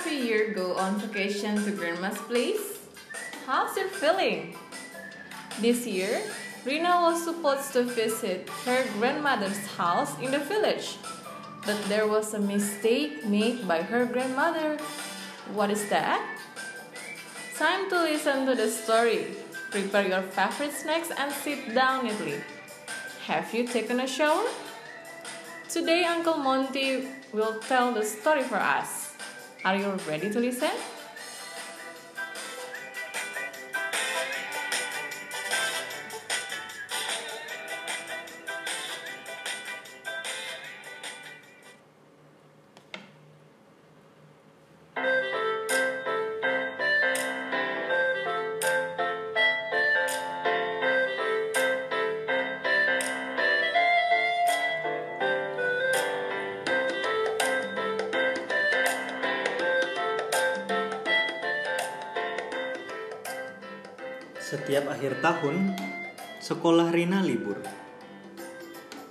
every year go on vacation to grandma's place? How's your feeling? This year, Rina was supposed to visit her grandmother's house in the village, but there was a mistake made by her grandmother. What is that? Time to listen to the story. Prepare your favorite snacks and sit down neatly. Have you taken a shower? Today, Uncle Monty will tell the story for us. Are you ready to listen? Setiap akhir tahun, sekolah Rina libur.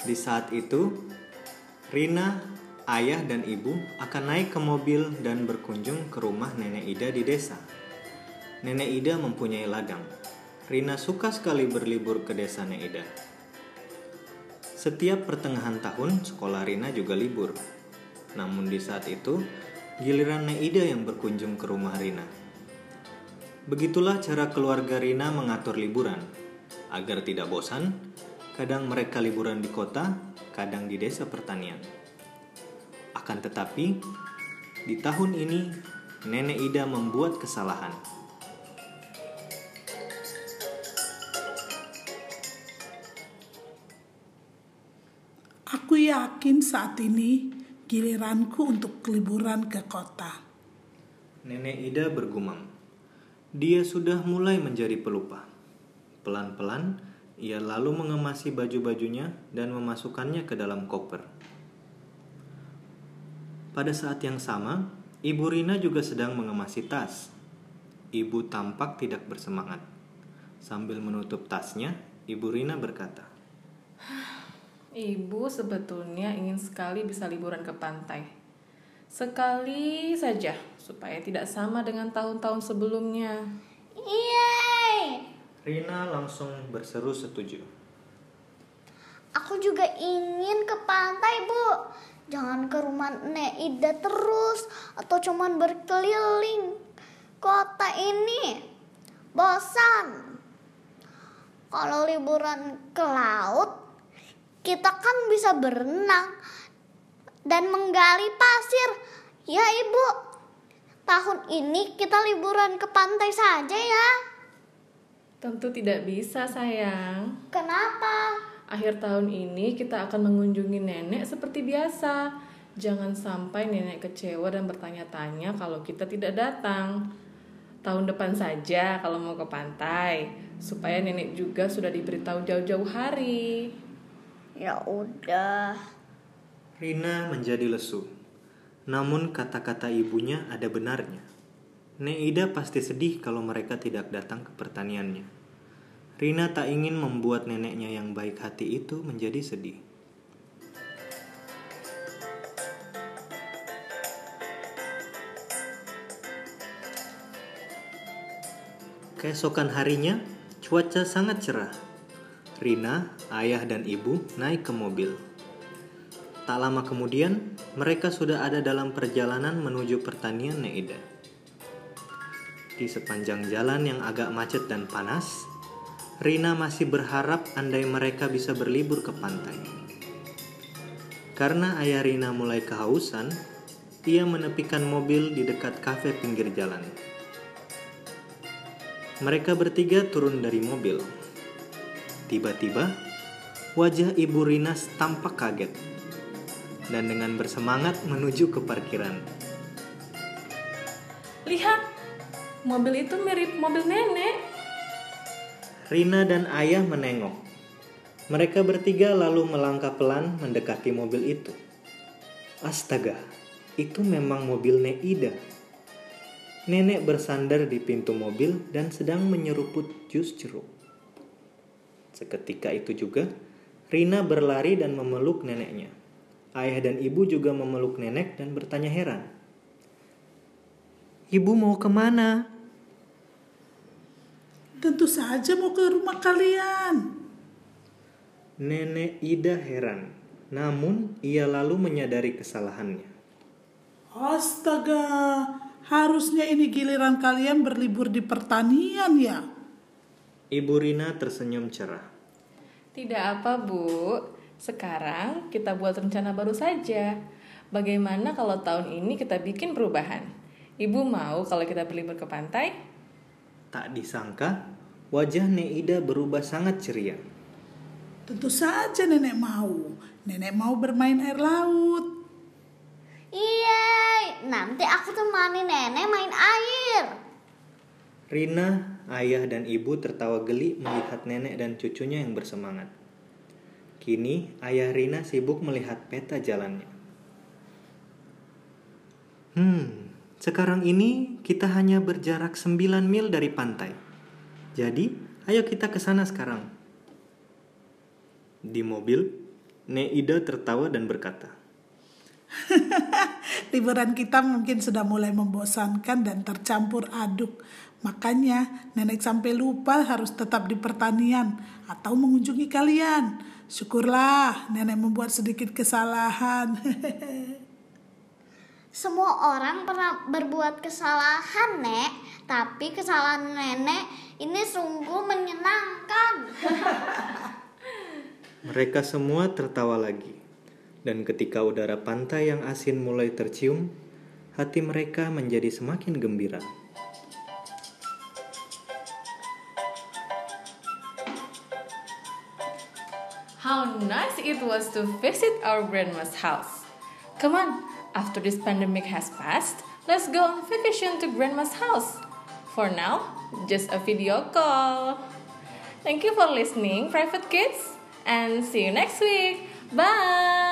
Di saat itu, Rina, ayah, dan ibu akan naik ke mobil dan berkunjung ke rumah Nenek Ida di desa. Nenek Ida mempunyai ladang. Rina suka sekali berlibur ke desa Nenek Ida. Setiap pertengahan tahun, sekolah Rina juga libur. Namun di saat itu, giliran Nenek Ida yang berkunjung ke rumah Rina. Begitulah cara keluarga Rina mengatur liburan. Agar tidak bosan, kadang mereka liburan di kota, kadang di desa pertanian. Akan tetapi, di tahun ini Nenek Ida membuat kesalahan. Aku yakin saat ini giliranku untuk liburan ke kota. Nenek Ida bergumam. Dia sudah mulai menjadi pelupa. Pelan-pelan, ia lalu mengemasi baju-bajunya dan memasukkannya ke dalam koper. Pada saat yang sama, Ibu Rina juga sedang mengemasi tas. Ibu tampak tidak bersemangat. Sambil menutup tasnya, Ibu Rina berkata, Ibu sebetulnya ingin sekali bisa liburan ke pantai. Sekali saja, supaya tidak sama dengan tahun-tahun sebelumnya. Yeay! Rina langsung berseru setuju. Aku juga ingin ke pantai, Bu. Jangan ke rumah Nek Ida terus atau cuman berkeliling kota ini. Bosan. Kalau liburan ke laut, kita kan bisa berenang dan menggali pasir. Ya, Ibu. Tahun ini kita liburan ke pantai saja ya. Tentu tidak bisa, sayang. Kenapa? Akhir tahun ini kita akan mengunjungi nenek seperti biasa. Jangan sampai nenek kecewa dan bertanya-tanya kalau kita tidak datang. Tahun depan saja kalau mau ke pantai, supaya nenek juga sudah diberitahu jauh-jauh hari. Ya udah. Rina menjadi lesu. Namun kata-kata ibunya ada benarnya. Nek Ida pasti sedih kalau mereka tidak datang ke pertaniannya. Rina tak ingin membuat neneknya yang baik hati itu menjadi sedih. Keesokan harinya, cuaca sangat cerah. Rina, ayah, dan ibu naik ke mobil. Tak lama kemudian, mereka sudah ada dalam perjalanan menuju pertanian Neida. Di sepanjang jalan yang agak macet dan panas, Rina masih berharap andai mereka bisa berlibur ke pantai. Karena ayah Rina mulai kehausan, ia menepikan mobil di dekat kafe pinggir jalan. Mereka bertiga turun dari mobil. Tiba-tiba, wajah ibu Rina tampak kaget dan dengan bersemangat menuju ke parkiran. Lihat, mobil itu mirip mobil nenek. Rina dan ayah menengok. Mereka bertiga lalu melangkah pelan mendekati mobil itu. Astaga, itu memang mobil Neida. Nenek bersandar di pintu mobil dan sedang menyeruput jus jeruk. Seketika itu juga, Rina berlari dan memeluk neneknya. Ayah dan ibu juga memeluk nenek dan bertanya heran. Ibu mau ke mana? Tentu saja mau ke rumah kalian. Nenek Ida heran, namun ia lalu menyadari kesalahannya. Astaga, harusnya ini giliran kalian berlibur di pertanian ya. Ibu Rina tersenyum cerah. Tidak apa, Bu. Sekarang kita buat rencana baru saja. Bagaimana kalau tahun ini kita bikin perubahan? Ibu mau kalau kita berlibur ke pantai? Tak disangka, wajah Neida berubah sangat ceria. Tentu saja nenek mau. Nenek mau bermain air laut. Iya, nanti aku temani nenek main air. Rina, ayah dan ibu tertawa geli melihat nenek dan cucunya yang bersemangat. Kini, ayah Rina sibuk melihat peta jalannya. Hmm, sekarang ini kita hanya berjarak 9 mil dari pantai. Jadi, ayo kita ke sana sekarang. Di mobil, Neida tertawa dan berkata, Liburan kita mungkin sudah mulai membosankan dan tercampur aduk. Makanya nenek sampai lupa harus tetap di pertanian atau mengunjungi kalian. Syukurlah nenek membuat sedikit kesalahan. Semua orang pernah berbuat kesalahan, Nek. Tapi kesalahan nenek ini sungguh menyenangkan. Mereka semua tertawa lagi. Dan ketika udara pantai yang asin mulai tercium, hati mereka menjadi semakin gembira. Nice it was to visit our grandma's house. Come on, after this pandemic has passed, let's go on vacation to grandma's house. For now, just a video call. Thank you for listening, private kids, and see you next week. Bye.